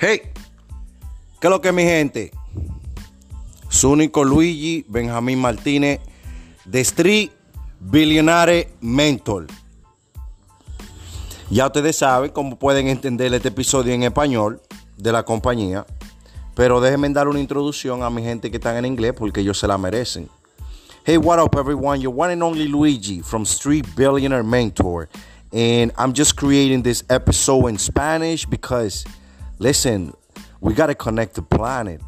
Hey, ¿qué es lo que mi gente? Su Luigi Benjamín Martínez de Street Billionaire Mentor. Ya ustedes saben cómo pueden entender este episodio en español de la compañía. Pero déjenme dar una introducción a mi gente que están en inglés porque ellos se la merecen. Hey, what up, everyone? Your one and only Luigi from Street Billionaire Mentor. And I'm just creating this episode in Spanish because, listen, we got to connect the planet.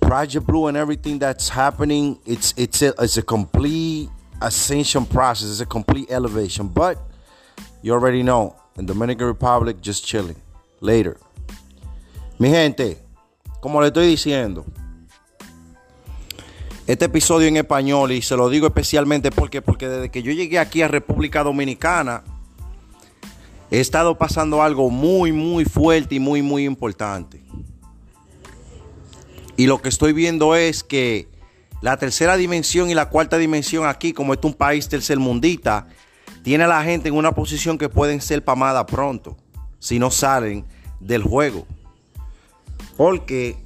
Project Blue and everything that's happening, it's, it's, a, it's a complete ascension process, it's a complete elevation. But you already know, in Dominican Republic, just chilling. Later. Mi gente, como le estoy diciendo, este episodio en español, y se lo digo especialmente porque, porque desde que yo llegué aquí a República Dominicana, he estado pasando algo muy, muy fuerte y muy, muy importante. Y lo que estoy viendo es que la tercera dimensión y la cuarta dimensión aquí, como es un país tercermundista, tiene a la gente en una posición que pueden ser pamada pronto, si no salen del juego. Porque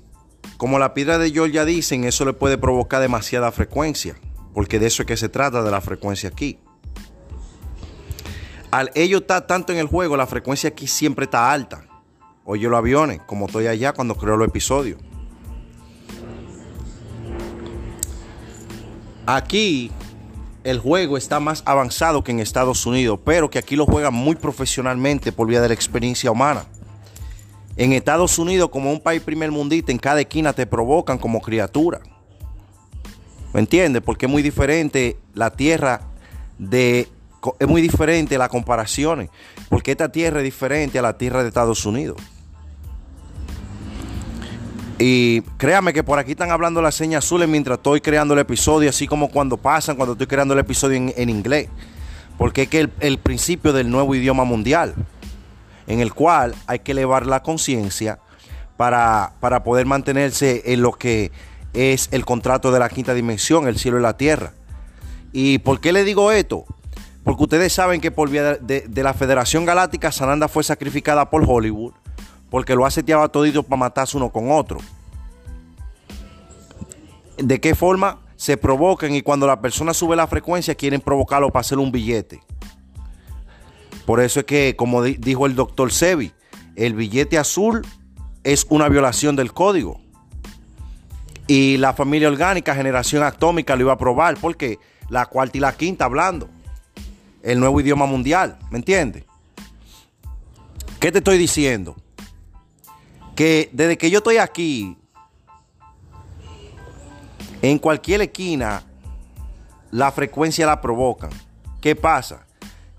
como la piedra de ya dicen, eso le puede provocar demasiada frecuencia, porque de eso es que se trata, de la frecuencia aquí. Al ello está tanto en el juego, la frecuencia aquí siempre está alta. Oye los aviones, como estoy allá cuando creo los episodios. Aquí el juego está más avanzado que en Estados Unidos, pero que aquí lo juegan muy profesionalmente por vía de la experiencia humana. En Estados Unidos, como un país primer mundista, en cada esquina te provocan como criatura. ¿Me entiendes? Porque es muy diferente la tierra de. Es muy diferente las comparaciones. Porque esta tierra es diferente a la tierra de Estados Unidos. Y créame que por aquí están hablando las señas azules mientras estoy creando el episodio, así como cuando pasan, cuando estoy creando el episodio en, inglés. Porque es que el, el principio del nuevo idioma mundial en el cual hay que elevar la conciencia para, para poder mantenerse en lo que es el contrato de la quinta dimensión, el cielo y la tierra. ¿Y por qué le digo esto? Porque ustedes saben que por vía de, la Federación Galáctica, Sananda fue sacrificada por Hollywood porque lo ha seteado a todito para matarse uno con otro. ¿De qué forma? Se provocan y cuando la persona sube la frecuencia quieren provocarlo para hacer un billete. Por eso es que, como dijo el doctor Sebi, el billete azul es una violación del código. Y la familia orgánica, generación atómica, lo iba a probar porque la cuarta y la quinta hablando. El nuevo idioma mundial, ¿me entiendes? ¿Qué te estoy diciendo? Que desde que yo estoy aquí, en cualquier esquina, la frecuencia la provocan. ¿Qué pasa?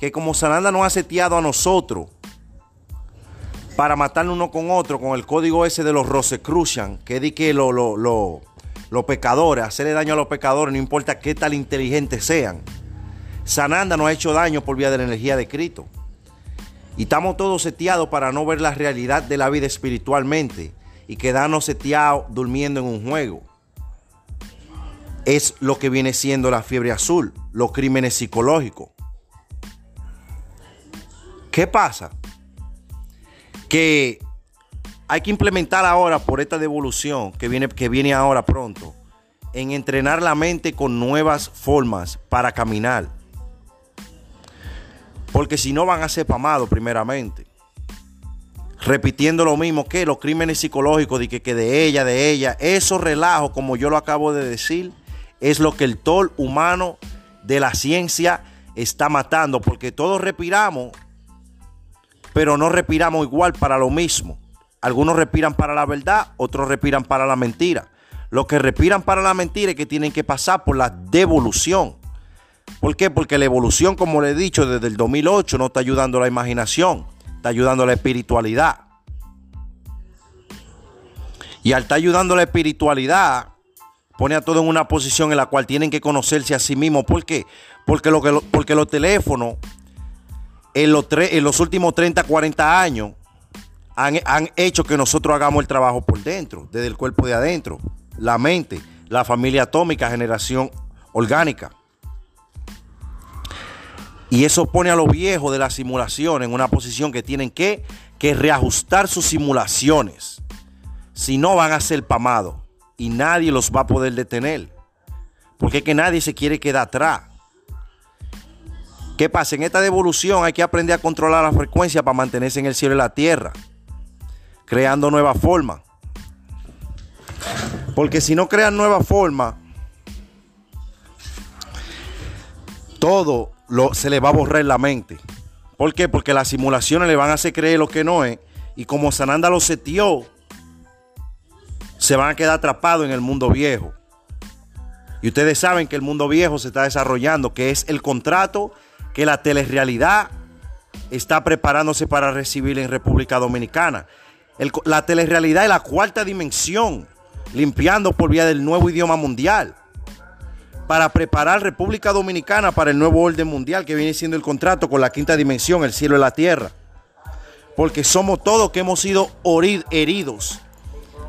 que como Sananda nos ha seteado a nosotros para matarnos uno con otro, con el código ese de los Rosecrucian, que di que los lo, pecadores, hacerle daño a los pecadores, no importa qué tal inteligentes sean. Sananda nos ha hecho daño por vía de la energía de Cristo. Y estamos todos seteados para no ver la realidad de la vida espiritualmente y quedarnos seteados durmiendo en un juego. Es lo que viene siendo la fiebre azul, los crímenes psicológicos. ¿Qué pasa? Que hay que implementar ahora por esta devolución que viene, que viene ahora pronto, en entrenar la mente con nuevas formas para caminar. Porque si no van a ser pamados primeramente. Repitiendo lo mismo que los crímenes psicológicos de que, que de ella, de ella, esos relajos, como yo lo acabo de decir, es lo que el tol humano de la ciencia está matando. Porque todos respiramos pero no respiramos igual para lo mismo. Algunos respiran para la verdad, otros respiran para la mentira. Los que respiran para la mentira es que tienen que pasar por la devolución. ¿Por qué? Porque la evolución, como le he dicho desde el 2008, no está ayudando a la imaginación, está ayudando a la espiritualidad. Y al estar ayudando a la espiritualidad, pone a todos en una posición en la cual tienen que conocerse a sí mismos. ¿Por qué? Porque, lo que, porque los teléfonos en los, últimos 30, 40 años han, han, hecho que nosotros hagamos el trabajo por dentro, desde el cuerpo de adentro, la mente, la familia atómica, generación orgánica. Y eso pone a los viejos de la simulación en una posición que tienen que, que reajustar sus simulaciones. Si no, van a ser pamados y nadie los va a poder detener. Porque es que nadie se quiere quedar atrás. ¿Qué pasa? En esta devolución hay que aprender a controlar la frecuencia para mantenerse en el cielo y la tierra, creando nuevas formas. Porque si no crean nuevas formas, todo lo, se le va a borrar la mente. ¿Por qué? Porque las simulaciones le van a hacer creer lo que no es. Y como Sananda lo setió, se van a quedar atrapados en el mundo viejo. Y ustedes saben que el mundo viejo se está desarrollando, que es el contrato que la telerrealidad está preparándose para recibir en República Dominicana. la telerrealidad es la cuarta dimensión, limpiando por vía del nuevo idioma mundial, para preparar República Dominicana para el nuevo orden mundial que viene siendo el contrato con la quinta dimensión, el cielo y la tierra. Porque somos todos que hemos sido heridos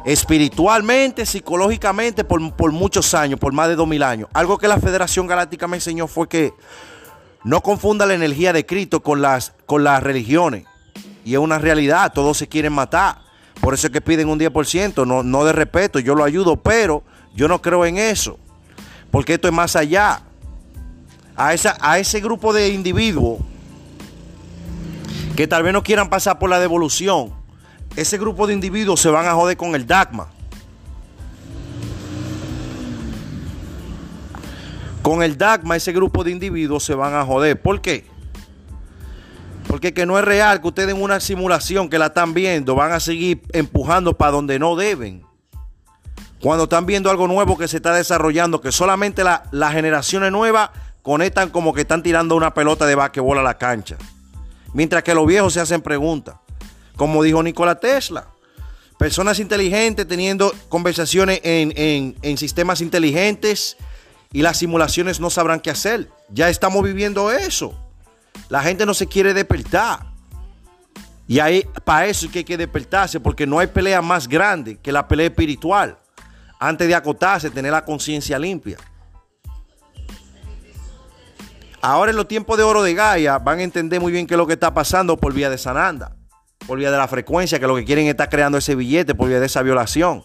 espiritualmente, psicológicamente, por, muchos años, por más de dos mil años. Algo que la Federación Galáctica me enseñó fue que no confunda la energía de Cristo con las, con las religiones. Y es una realidad, todos se quieren matar. Por eso es que piden un 10%, no, no de respeto, yo lo ayudo, pero yo no creo en eso. Porque esto es más allá. A, esa, a ese grupo de individuos que tal vez no quieran pasar por la devolución, ese grupo de individuos se van a joder con el DACMA. Con el DACMA ese grupo de individuos se van a joder. ¿Por qué? Porque que no es real que ustedes en una simulación que la están viendo van a seguir empujando para donde no deben. Cuando están viendo algo nuevo que se está desarrollando, que solamente las generaciones nuevas conectan como que están tirando una pelota de basquetbol a la cancha. Mientras que los viejos se hacen preguntas. Como dijo Nikola Tesla. Personas inteligentes teniendo conversaciones en, en sistemas inteligentes y las simulaciones no sabrán qué hacer. Ya estamos viviendo eso. La gente no se quiere despertar. Y ahí, para eso es que hay que despertarse, porque no hay pelea más grande que la pelea espiritual. Antes de acotarse, tener la conciencia limpia. Ahora en los tiempos de oro de Gaia van a entender muy bien qué es lo que está pasando por vía de Sananda por vía de la frecuencia, que lo que quieren es estar creando ese billete por vía de esa violación.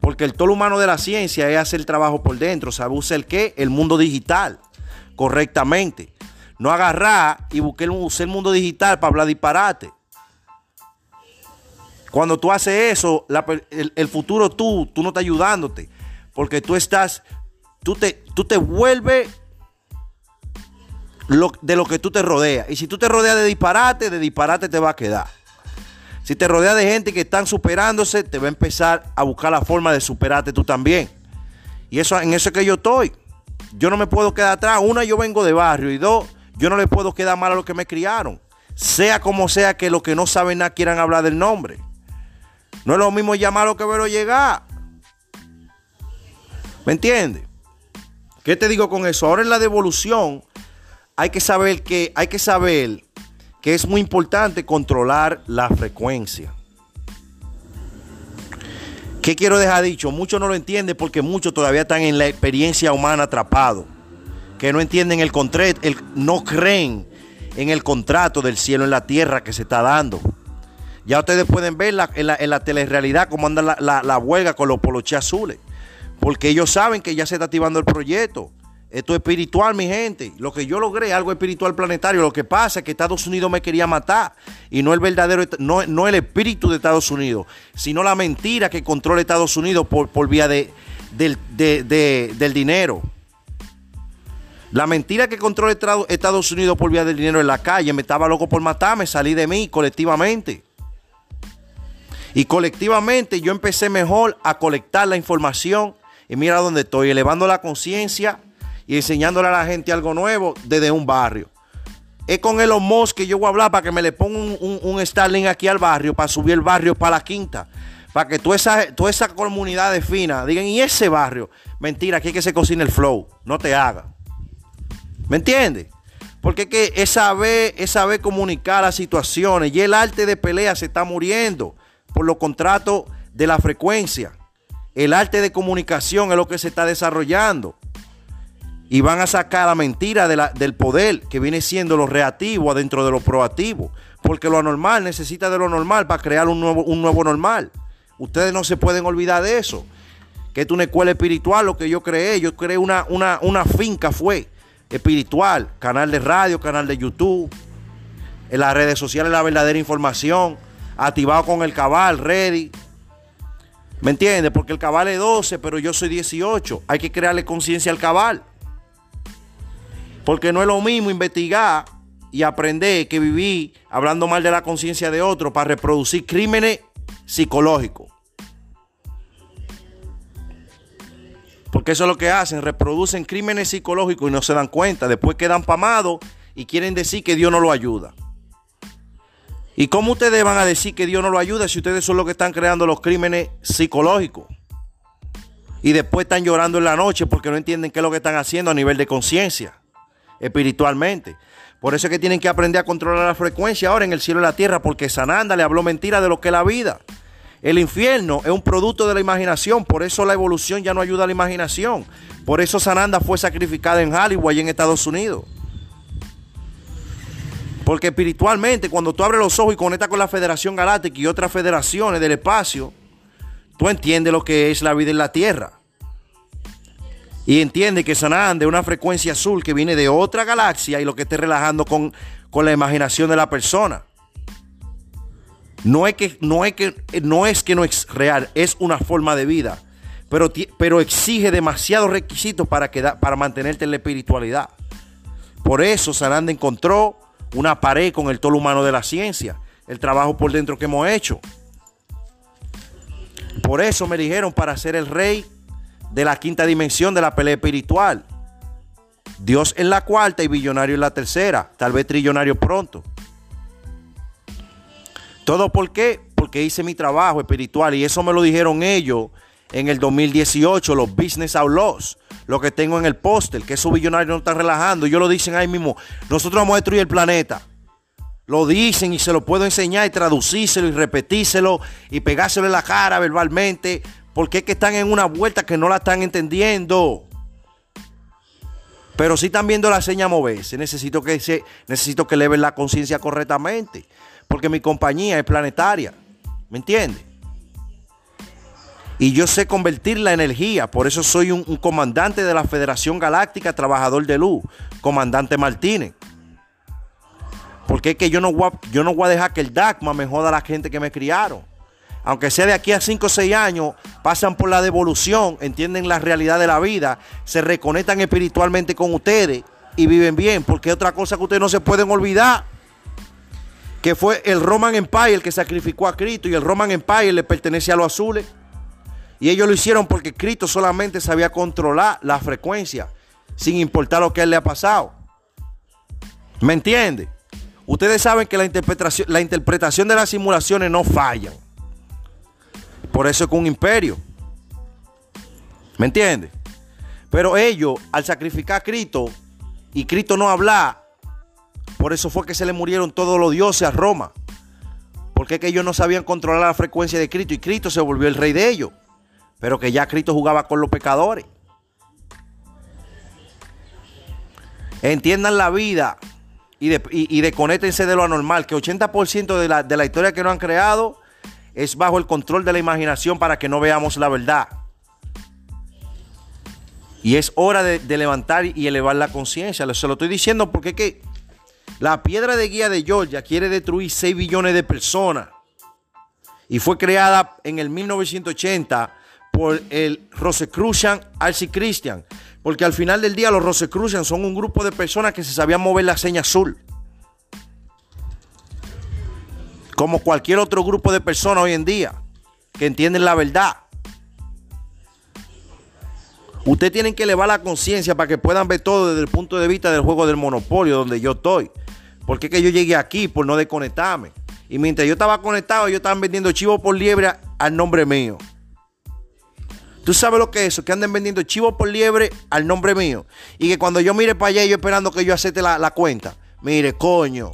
Porque el todo humano de la ciencia es hacer el trabajo por dentro, sabe usar el qué, el mundo digital, correctamente. No agarrar y buscar el mundo digital para hablar disparate. Cuando tú haces eso, el, futuro tú, tú no estás ayudándote. Porque tú estás, tú te, tú te vuelves de lo que tú te rodeas. Y si tú te rodeas de disparate, de disparate te va a quedar. Si te rodeas de gente que están superándose, te va a empezar a buscar la forma de superarte tú también. Y eso en eso es que yo estoy. Yo no me puedo quedar atrás. Una, yo vengo de barrio. Y dos, yo no le puedo quedar mal a los que me criaron. Sea como sea que los que no saben nada quieran hablar del nombre. No es lo mismo llamarlo que verlo llegar. ¿Me entiendes? ¿Qué te digo con eso? Ahora en la devolución hay que saber que hay que saber que es muy importante controlar la frecuencia. ¿Qué quiero dejar dicho? Muchos no lo entienden porque muchos todavía están en la experiencia humana atrapados. Que no entienden el contrato, no creen en el contrato del cielo en la tierra que se está dando. Ya ustedes pueden ver en, la, en, telerrealidad cómo anda la, la, huelga con los poloches azules. Porque ellos saben que ya se está activando el proyecto. Esto es espiritual, mi gente. Lo que yo logré, algo espiritual planetario. Lo que pasa es que Estados Unidos me quería matar. Y no el verdadero, no, no el espíritu de Estados Unidos, sino la mentira que controla Estados Unidos por, por vía de, del, del dinero. La mentira que controla Estados Unidos por vía del dinero en la calle. Me estaba loco por matarme, salí de mí colectivamente. Y colectivamente yo empecé mejor a colectar la información. Y mira dónde estoy, elevando la conciencia y enseñándole a la gente algo nuevo desde un barrio. Es con Elon Musk que yo voy a hablar para que me le ponga un, un, Starlink aquí al barrio, para subir el barrio para la quinta. Para que toda esa, esa comunidad fina digan, ¿y ese barrio? Mentira, aquí es que se cocina el flow. No te haga. ¿Me entiendes? Porque es que es saber, es saber comunicar las situaciones. Y el arte de pelea se está muriendo por los contratos de la frecuencia. El arte de comunicación es lo que se está desarrollando y van a sacar la mentira del poder que viene siendo lo reactivo adentro de lo proactivo. Porque lo anormal necesita de lo normal para crear un nuevo, un nuevo normal. Ustedes no se pueden olvidar de eso. Que es una escuela espiritual lo que yo creé. Yo creé una, una, una finca, fue espiritual. Canal de radio, canal de YouTube. En las redes sociales la verdadera información. Activado con el cabal, ready. ¿Me entiendes? Porque el cabal es 12, pero yo soy 18. Hay que crearle conciencia al cabal. Porque no es lo mismo investigar y aprender que vivir hablando mal de la conciencia de otro para reproducir crímenes psicológicos. Porque eso es lo que hacen, reproducen crímenes psicológicos y no se dan cuenta. Después quedan pamados y quieren decir que Dios no lo ayuda. ¿Y cómo ustedes van a decir que Dios no lo ayuda si ustedes son los que están creando los crímenes psicológicos? Y después están llorando en la noche porque no entienden qué es lo que están haciendo a nivel de conciencia, espiritualmente. Por eso es que tienen que aprender a controlar la frecuencia ahora en el cielo y la tierra, porque Sananda le habló mentira de lo que es la vida. El infierno es un producto de la imaginación, por eso la evolución ya no ayuda a la imaginación. Por eso Sananda fue sacrificada en Hollywood y en Estados Unidos. Porque espiritualmente, cuando tú abres los ojos y conectas con la Federación Galáctica y otras federaciones del espacio, tú entiendes lo que es la vida en la Tierra. Y entiendes que Sananda es una frecuencia azul que viene de otra galaxia y lo que esté relajando con, con la imaginación de la persona. No es que no es que no es que no es real, es una forma de vida, pero, pero exige demasiados requisitos para, para mantenerte en la espiritualidad. Por eso Sananda encontró una pared con el tolo humano de la ciencia, el trabajo por dentro que hemos hecho. Por eso me dijeron para ser el rey de la quinta dimensión de la pelea espiritual. Dios en la cuarta y billonario en la tercera, tal vez trillonario pronto. ¿Todo por qué? Porque hice mi trabajo espiritual y eso me lo dijeron ellos en el 2018, los Business Outlaws, lo que tengo en el póster, que esos billonarios no están relajando. Ellos lo dicen ahí mismo, nosotros vamos a destruir el planeta. Lo dicen y se lo puedo enseñar y traducírselo y repetírselo y pegárselo en la cara verbalmente, porque es que están en una vuelta que no la están entendiendo. Pero si están viendo la seña moverse. Necesito que, se, necesito que eleven la conciencia correctamente porque mi compañía es planetaria. ¿Me entiendes? Y yo sé convertir la energía, por eso soy un, comandante de la Federación Galáctica, trabajador de luz, comandante Martínez. Porque es que yo no, voy a, yo no voy a dejar que el DACMA me joda a la gente que me criaron. Aunque sea de aquí a 5 o 6 años, pasan por la devolución, entienden la realidad de la vida, se reconectan espiritualmente con ustedes y viven bien. Porque es otra cosa que ustedes no se pueden olvidar que fue el Roman Empire el que sacrificó a Cristo y el Roman Empire le pertenece a los azules. Y ellos lo hicieron porque Cristo solamente sabía controlar la frecuencia, sin importar lo que él le ha pasado. ¿Me entiende? Ustedes saben que la interpretación, la interpretación de las simulaciones no fallan. Por eso es que un imperio. ¿Me entiende? Pero ellos, al sacrificar a Cristo y Cristo no hablar, por eso fue que se le murieron todos los dioses a Roma. Porque es que ellos no sabían controlar la frecuencia de Cristo y Cristo se volvió el rey de ellos. Pero que ya Cristo jugaba con los pecadores. Entiendan la vida y, de, y, desconéctense de lo anormal. Que 80% de la, de la historia que no han creado es bajo el control de la imaginación para que no veamos la verdad. Y es hora de, de levantar y elevar la conciencia. Se lo estoy diciendo porque es que la piedra de guía de Georgia quiere destruir 6 billones de personas. Y fue creada en el 1980 por el Rosicrucian Archie Christian. Porque al final del día los Rosicrucian son un grupo de personas que se sabían mover la seña azul. Como cualquier otro grupo de personas hoy en día que entienden la verdad. Ustedes tienen que elevar la conciencia para que puedan ver todo desde el punto de vista del juego del monopolio donde yo estoy. Porque es que yo llegué aquí por no desconectarme. Y mientras yo estaba conectado, ellos estaban vendiendo chivo por liebre al nombre mío. ¿Tú sabes lo que es eso? Que anden vendiendo chivo por liebre al nombre mío. Y que cuando yo mire para allá, yo esperando que yo acepte la, cuenta. Mire, coño.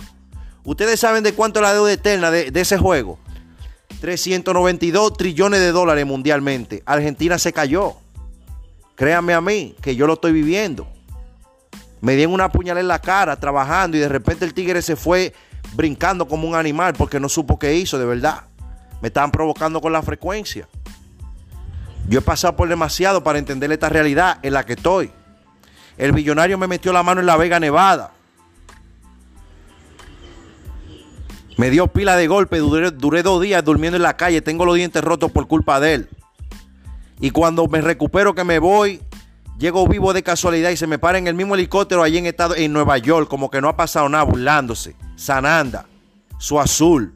Ustedes saben de cuánto es la deuda eterna de, de ese juego. 392 trillones de dólares mundialmente. Argentina se cayó. Créanme a mí, que yo lo estoy viviendo me dieron una puñalada en la cara trabajando y de repente el tigre se fue brincando como un animal porque no supo qué hizo, de verdad. Me estaban provocando con la frecuencia. Yo he pasado por demasiado para entender esta realidad en la que estoy. El billonario me metió la mano en la Vega Nevada. Me dio pila de golpe, duré, duré, dos días durmiendo en la calle, tengo los dientes rotos por culpa de él. Y cuando me recupero que me voy, llego vivo de casualidad y se me para en el mismo helicóptero allí en, estado, en Nueva York, como que no ha pasado nada, burlándose. Sananda, su azul,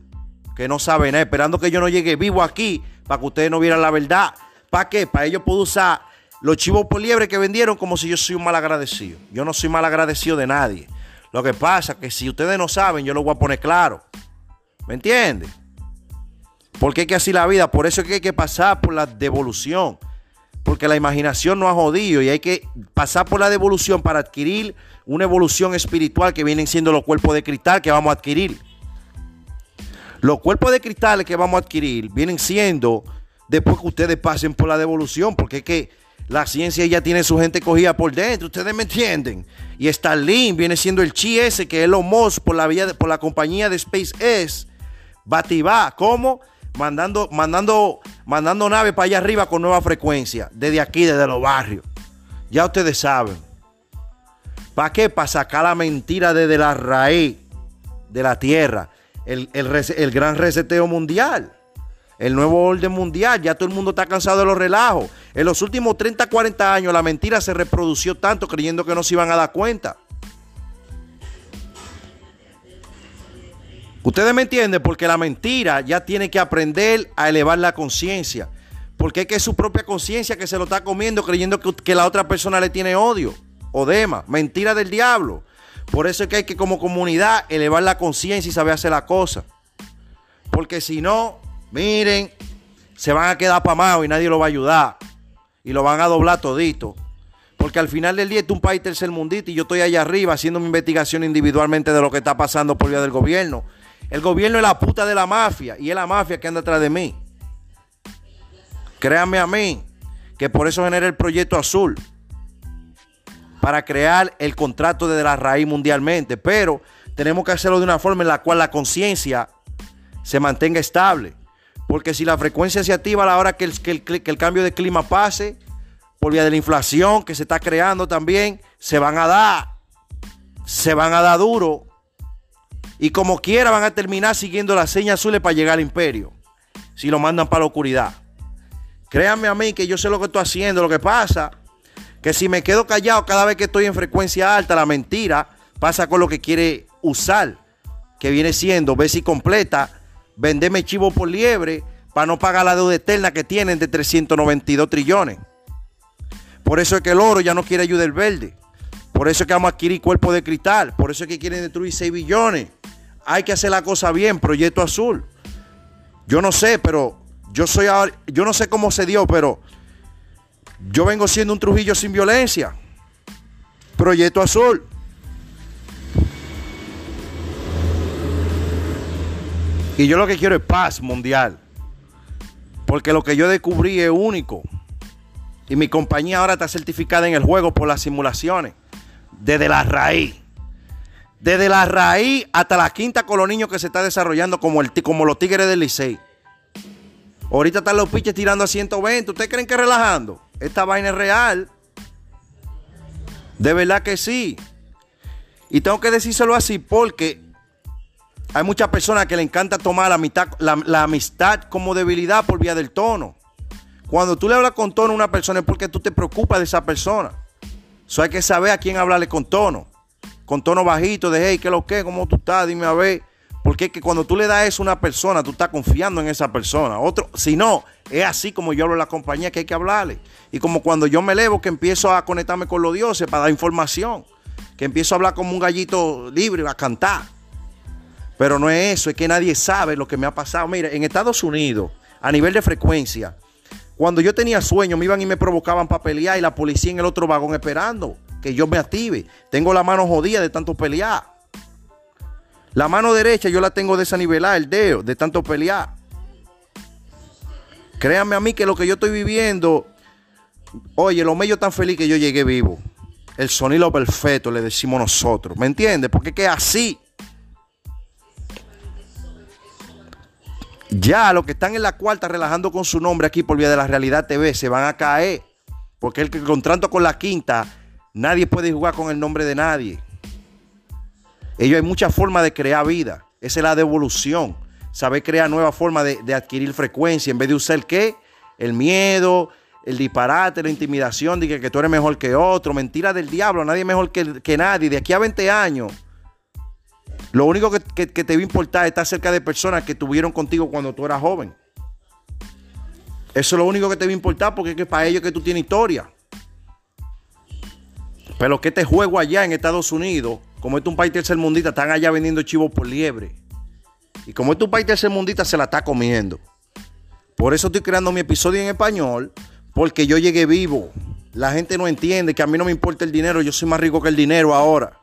que no sabe nada, esperando que yo no llegue vivo aquí para que ustedes no vieran la verdad. ¿Para qué? Para ellos puedo usar los chivos por liebre que vendieron como si yo soy un mal agradecido. Yo no soy mal agradecido de nadie. Lo que pasa es que si ustedes no saben, yo lo voy a poner claro. ¿Me entiendes? Porque hay que así la vida. Por eso es que hay que pasar por la devolución. Porque la imaginación no ha jodido y hay que pasar por la devolución para adquirir una evolución espiritual que vienen siendo los cuerpos de cristal que vamos a adquirir. Los cuerpos de cristal que vamos a adquirir vienen siendo después que ustedes pasen por la devolución. Porque es que la ciencia ya tiene su gente cogida por dentro. Ustedes me entienden. Y Starlink viene siendo el chi ese que es lo Musk por la, vía por la compañía de SpaceX Bativá, ¿cómo? Mandando, mandando, mandando naves para allá arriba con nueva frecuencia, desde aquí, desde los barrios. Ya ustedes saben. ¿Para qué? Para sacar la mentira desde la raíz de la tierra. El, el gran reseteo mundial. El nuevo orden mundial. Ya todo el mundo está cansado de los relajos. En los últimos 30, 40 años la mentira se reprodució tanto creyendo que no se iban a dar cuenta. Ustedes me entienden porque la mentira ya tiene que aprender a elevar la conciencia. Porque es que es su propia conciencia que se lo está comiendo creyendo que, la otra persona le tiene odio o dema. Mentira del diablo. Por eso es que hay que como comunidad elevar la conciencia y saber hacer la cosa. Porque si no, miren, se van a quedar pamados y nadie lo va a ayudar. Y lo van a doblar todito. Porque al final del día es un país tercermundito y yo estoy allá arriba haciendo mi investigación individualmente de lo que está pasando por vía del gobierno. El gobierno es la puta de la mafia y es la mafia que anda atrás de mí. Créanme a mí que por eso genera el proyecto azul. Para crear el contrato desde la raíz mundialmente. Pero tenemos que hacerlo de una forma en la cual la conciencia se mantenga estable. Porque si la frecuencia se activa a la hora que el, que el, cambio de clima pase, por vía de la inflación que se está creando también, se van a dar. Se van a dar duro y como quiera van a terminar siguiendo las señas azules para llegar al imperio. Si lo mandan para la oscuridad. Créanme a mí que yo sé lo que estoy haciendo. Lo que pasa que si me quedo callado cada vez que estoy en frecuencia alta, la mentira pasa con lo que quiere usar. Que viene siendo, ver si completa, venderme chivo por liebre para no pagar la deuda eterna que tienen de 392 trillones. Por eso es que el oro ya no quiere ayuda del verde. Por eso es que vamos a adquirir cuerpo de cristal. Por eso es que quieren destruir 6 billones hay que hacer la cosa bien, Proyecto Azul. Yo no sé, pero yo soy yo no sé cómo se dio, pero yo vengo siendo un Trujillo sin violencia. Proyecto Azul. Y yo lo que quiero es paz mundial. Porque lo que yo descubrí es único. Y mi compañía ahora está certificada en el juego por las simulaciones. Desde la raíz. Desde la raíz hasta la quinta con los niños que se está desarrollando como, el, como los tigres del Licey. Ahorita están los piches tirando a 120. ¿Ustedes creen que relajando? Esta vaina es real. De verdad que sí. Y tengo que decírselo así porque hay muchas personas que le encanta tomar la, amistad como debilidad por vía del tono. Cuando tú le hablas con tono a una persona es porque tú te preocupas de esa persona. Eso hay que saber a quién hablarle con tono con tono bajito de hey, ¿qué lo que? ¿Cómo tú estás? Dime a ver. Porque es que cuando tú le das eso a una persona, tú estás confiando en esa persona. Otro, si no, es así como yo hablo en la compañía que hay que hablarle. Y como cuando yo me elevo, que empiezo a conectarme con los dioses para dar información. Que empiezo a hablar como un gallito libre, a cantar. Pero no es eso, es que nadie sabe lo que me ha pasado. Mira, en Estados Unidos, a nivel de frecuencia, cuando yo tenía sueño, me iban y me provocaban para pelear y la policía en el otro vagón esperando que yo me active. Tengo la mano jodida de tanto pelear. La mano derecha yo la tengo desanivelada, el dedo, de tanto pelear. Créanme a mí que lo que yo estoy viviendo, oye, lo medio tan feliz que yo llegué vivo. El sonido perfecto, le decimos nosotros. ¿Me entiendes? Porque es que así. Ya los que están en la cuarta relajando con su nombre aquí por vía de la realidad TV se van a caer. Porque el que contrato con la quinta, nadie puede jugar con el nombre de nadie. Ellos hay muchas formas de crear vida. Esa es la devolución. Saber crear nuevas formas de, adquirir frecuencia en vez de usar qué, el miedo, el disparate, la intimidación de que, tú eres mejor que otro. Mentira del diablo, nadie es mejor que, que nadie. De aquí a 20 años lo único que, te va a importar es estar cerca de personas que tuvieron contigo cuando tú eras joven. Eso es lo único que te va a importar porque es para ellos que tú tienes historia. Pero que te juego allá en Estados Unidos, como es un país tercermundista, están allá vendiendo chivos por liebre. Y como es un país tercermundista, se la está comiendo. Por eso estoy creando mi episodio en español, porque yo llegué vivo. La gente no entiende que a mí no me importa el dinero, yo soy más rico que el dinero ahora.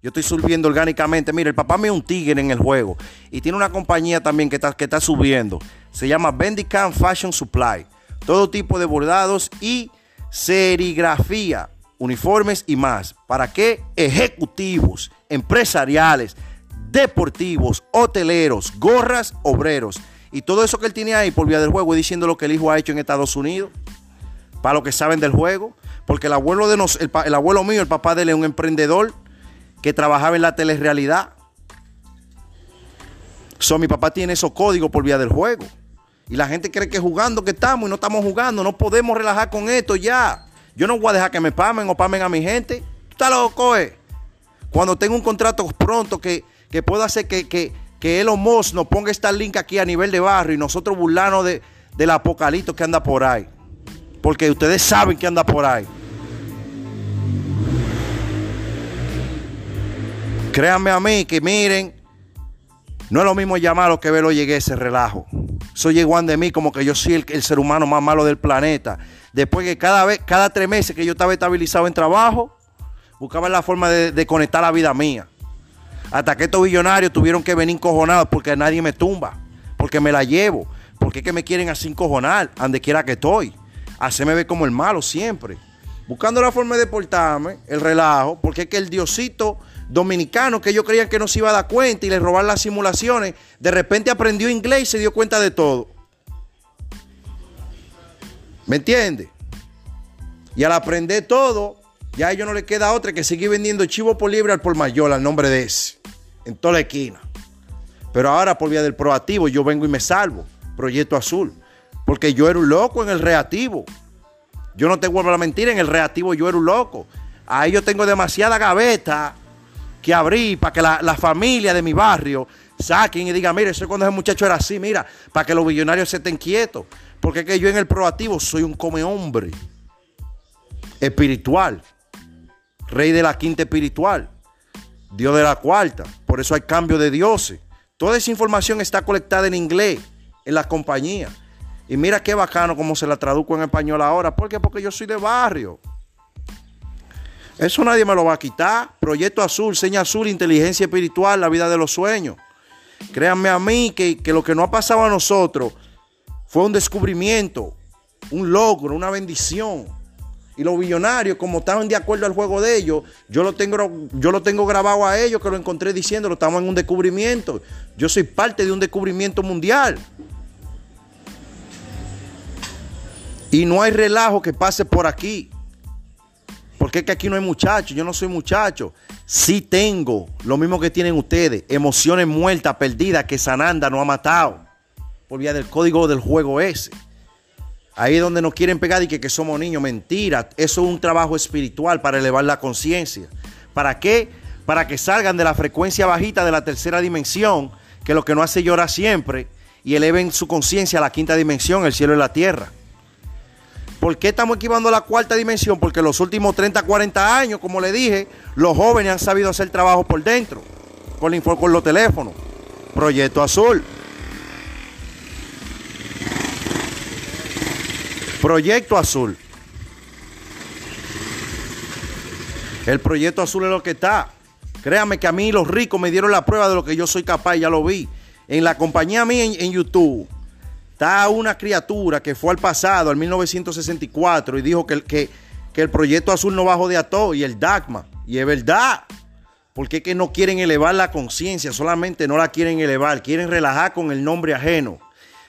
Yo estoy subiendo orgánicamente. Mira, el papá me un tigre en el juego. Y tiene una compañía también que está, que está subiendo. Se llama Bendicam Fashion Supply. Todo tipo de bordados y serigrafía, uniformes y más. ¿Para qué? Ejecutivos, empresariales, deportivos, hoteleros, gorras, obreros. Y todo eso que él tiene ahí por vía del juego, diciendo lo que el hijo ha hecho en Estados Unidos. Para los que saben del juego. Porque el abuelo, de nos, el, el abuelo mío, el papá de él es un emprendedor que trabajaba en la telerrealidad. So, mi papá tiene esos códigos por vía del juego. Y la gente cree que jugando que estamos y no estamos jugando. No podemos relajar con esto ya. Yo no voy a dejar que me pamen o pamen a mi gente. ¿Tú estás loco, eh? Cuando tengo un contrato pronto que, que pueda hacer que, que, que Elon Musk nos ponga esta link aquí a nivel de barrio y nosotros burlarnos de, del apocalipto que anda por ahí. Porque ustedes saben que anda por ahí. Créanme a mí que miren, no es lo mismo llamarlo que verlo llegué ese relajo. Eso llegó de mí como que yo soy el, ser humano más malo del planeta. Después que cada vez, cada tres meses que yo estaba estabilizado en trabajo, buscaba la forma de, conectar la vida mía. Hasta que estos billonarios tuvieron que venir encojonados porque nadie me tumba, porque me la llevo, porque es que me quieren así encojonar, donde quiera que estoy. Hacerme ver como el malo siempre. Buscando la forma de portarme, el relajo, porque es que el Diosito dominicano que ellos creían que no se iba a dar cuenta y le robar las simulaciones, de repente aprendió inglés y se dio cuenta de todo. ¿Me entiende? Y al aprender todo, ya a ellos no le queda otra que seguir vendiendo chivo por libre al por mayor, al nombre de ese, en toda la esquina. Pero ahora por vía del proactivo yo vengo y me salvo, Proyecto Azul, porque yo era un loco en el reactivo. Yo no te vuelvo a mentir, en el reactivo yo era un loco. Ahí yo tengo demasiada gaveta que abrí para que la, familia de mi barrio saquen y digan, mire, eso cuando ese muchacho era así, mira, para que los millonarios se estén quietos. Porque es que yo en el proactivo soy un come hombre espiritual, rey de la quinta espiritual, Dios de la cuarta. Por eso hay cambio de dioses. Toda esa información está colectada en inglés en la compañía. Y mira qué bacano como se la traduzco en español ahora. ¿Por qué? Porque yo soy de barrio. Eso nadie me lo va a quitar. Proyecto Azul, Seña Azul, inteligencia espiritual, la vida de los sueños. Créanme a mí que, que lo que no ha pasado a nosotros fue un descubrimiento, un logro, una bendición. Y los billonarios, como estaban de acuerdo al juego de ellos, yo lo tengo, yo lo tengo grabado a ellos, que lo encontré diciéndolo, estamos en un descubrimiento. Yo soy parte de un descubrimiento mundial. Y no hay relajo que pase por aquí. Porque es que aquí no hay muchachos, yo no soy muchacho. Sí tengo lo mismo que tienen ustedes, emociones muertas, perdidas, que Sananda no ha matado. Por vía del código del juego ese. Ahí es donde nos quieren pegar y que, que somos niños. Mentira. Eso es un trabajo espiritual para elevar la conciencia. ¿Para qué? Para que salgan de la frecuencia bajita de la tercera dimensión, que lo que no hace llorar siempre, y eleven su conciencia a la quinta dimensión, el cielo y la tierra. ¿Por qué estamos equivando la cuarta dimensión? Porque los últimos 30, 40 años, como le dije, los jóvenes han sabido hacer trabajo por dentro, con, con los teléfonos. Proyecto Azul. Proyecto Azul. El proyecto azul es lo que está. Créame que a mí los ricos me dieron la prueba de lo que yo soy capaz, ya lo vi. En la compañía mía en YouTube Está una criatura que fue al pasado, al 1964, y dijo que, que, que el proyecto azul no bajó de ato y el DACMA. Y es verdad. Porque es que no quieren elevar la conciencia, solamente no la quieren elevar, quieren relajar con el nombre ajeno.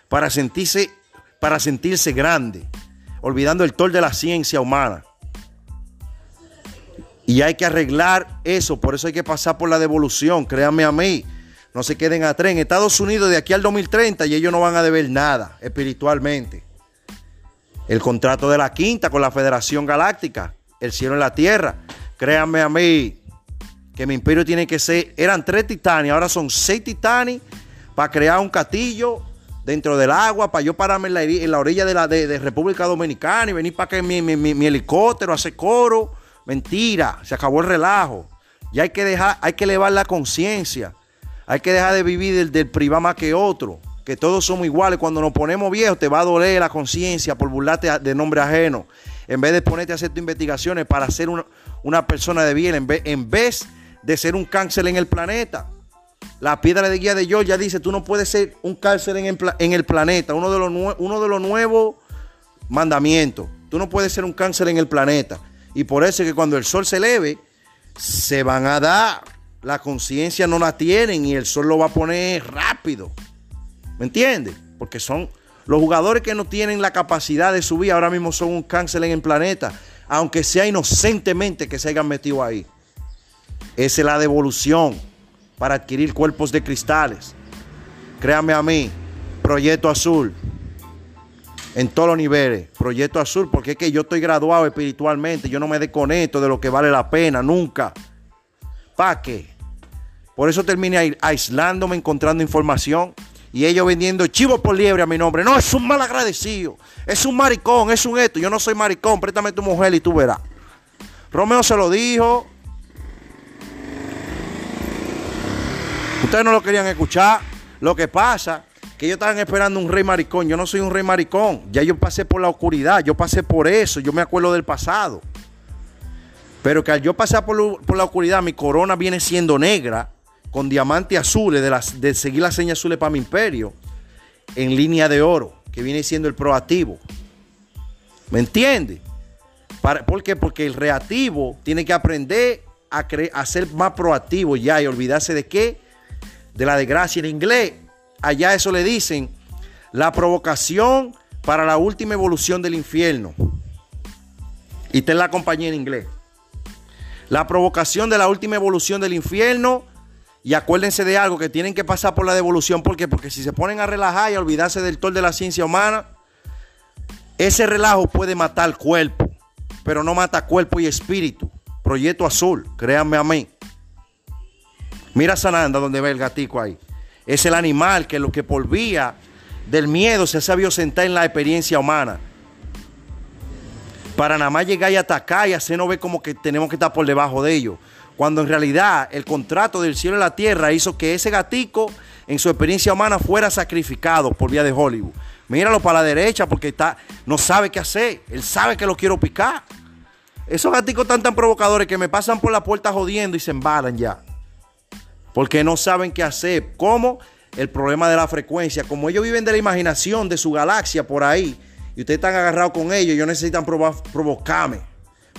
para sentirse, para sentirse grande, olvidando el tol de la ciencia humana. Y hay que arreglar eso, por eso hay que pasar por la devolución, créanme a mí. No se queden atrás. En Estados Unidos de aquí al 2030 y ellos no van a deber nada espiritualmente. El contrato de la quinta con la Federación Galáctica, el cielo en la tierra. Créanme a mí que mi imperio tiene que ser, eran tres titanes, ahora son seis titanes para crear un castillo dentro del agua, para yo pararme en la, orilla de la de, República Dominicana y venir para que mi, mi, helicóptero hace coro. Mentira, se acabó el relajo. Ya hay que dejar, hay que elevar la conciencia. Hay que dejar de vivir del, del privado más que otro. Que todos somos iguales. Cuando nos ponemos viejos, te va a doler la conciencia por burlarte de nombre ajeno. En vez de ponerte a hacer tus investigaciones para ser una, persona de bien, en vez, en vez de ser un cáncer en el planeta. La piedra de guía de Georgia dice, tú no puedes ser un cáncer en el, planeta. Uno de, los, uno de los nuevos mandamientos. Tú no puedes ser un cáncer en el planeta. Y por eso es que cuando el sol se eleve, se van a dar. La conciencia no la tienen y el sol lo va a poner rápido. ¿Me entiendes? Porque son los jugadores que no tienen la capacidad de subir ahora mismo son un cáncer en el planeta, aunque sea inocentemente que se hayan metido ahí. Esa es la devolución para adquirir cuerpos de cristales. Créame a mí, Proyecto Azul en todos los niveles. Proyecto Azul, porque es que yo estoy graduado espiritualmente, yo no me desconecto de lo que vale la pena, nunca. ¿Para qué? Por eso terminé aislándome, encontrando información y ellos vendiendo chivo por liebre a mi nombre. No, es un mal agradecido, es un maricón, es un esto. Yo no soy maricón, préstame tu mujer y tú verás. Romeo se lo dijo. Ustedes no lo querían escuchar. Lo que pasa que ellos estaban esperando un rey maricón. Yo no soy un rey maricón. Ya yo pasé por la oscuridad. Yo pasé por eso. Yo me acuerdo del pasado. Pero que al yo pasar por la oscuridad, mi corona viene siendo negra, con diamantes azules, de, las, de seguir las señas azules para mi imperio, en línea de oro, que viene siendo el proactivo. ¿Me entiende? ¿Por qué? Porque el reactivo tiene que aprender a, a ser más proactivo ya y olvidarse de qué? De la desgracia en inglés allá eso le dicen la provocación para la última evolución del infierno. Y está en la compañía en inglés. La provocación de la última evolución del infierno. Y acuérdense de algo, que tienen que pasar por la devolución. ¿Por qué? Porque si se ponen a relajar y a olvidarse del tol de la ciencia humana, ese relajo puede matar cuerpo, pero no mata cuerpo y espíritu. Proyecto azul, créanme a mí. Mira Sananda donde ve el gatico ahí es el animal que lo que por vía del miedo se sabido sentar en la experiencia humana. Para nada más llegar y atacar y hacernos ver como que tenemos que estar por debajo de ellos. Cuando en realidad el contrato del cielo y la tierra hizo que ese gatico en su experiencia humana fuera sacrificado por vía de Hollywood. Míralo para la derecha porque está, no sabe qué hacer. Él sabe que lo quiero picar. Esos gaticos están tan provocadores que me pasan por la puerta jodiendo y se embalan ya porque no saben qué hacer. ¿Cómo? El problema de la frecuencia. Como ellos viven de la imaginación de su galaxia por ahí, y ustedes están agarrados con ellos, ellos necesitan provocarme.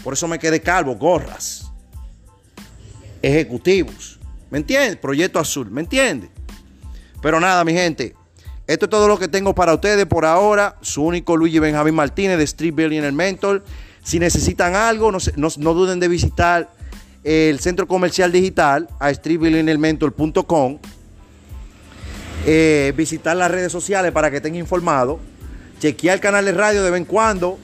Por eso me quedé calvo, gorras. Ejecutivos. ¿Me entiendes? Proyecto Azul. ¿Me entiendes? Pero nada, mi gente. Esto es todo lo que tengo para ustedes por ahora. Su único Luigi Benjamín Martínez de Street Billionaire Mentor. Si necesitan algo, no, no duden de visitar el centro comercial digital a streetbillionairmentor.com. Eh, visitar las redes sociales para que estén informados. Chequear el canal de radio de vez en cuando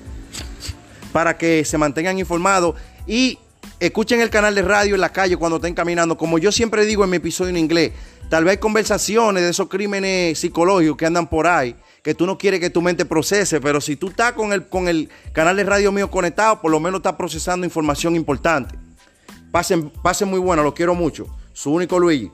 para que se mantengan informados. Y escuchen el canal de radio en la calle cuando estén caminando. Como yo siempre digo en mi episodio en inglés, tal vez conversaciones de esos crímenes psicológicos que andan por ahí, que tú no quieres que tu mente procese, pero si tú estás con el, con el canal de radio mío conectado, por lo menos estás procesando información importante. Pasen, pasen muy bueno, los quiero mucho. Su único Luigi.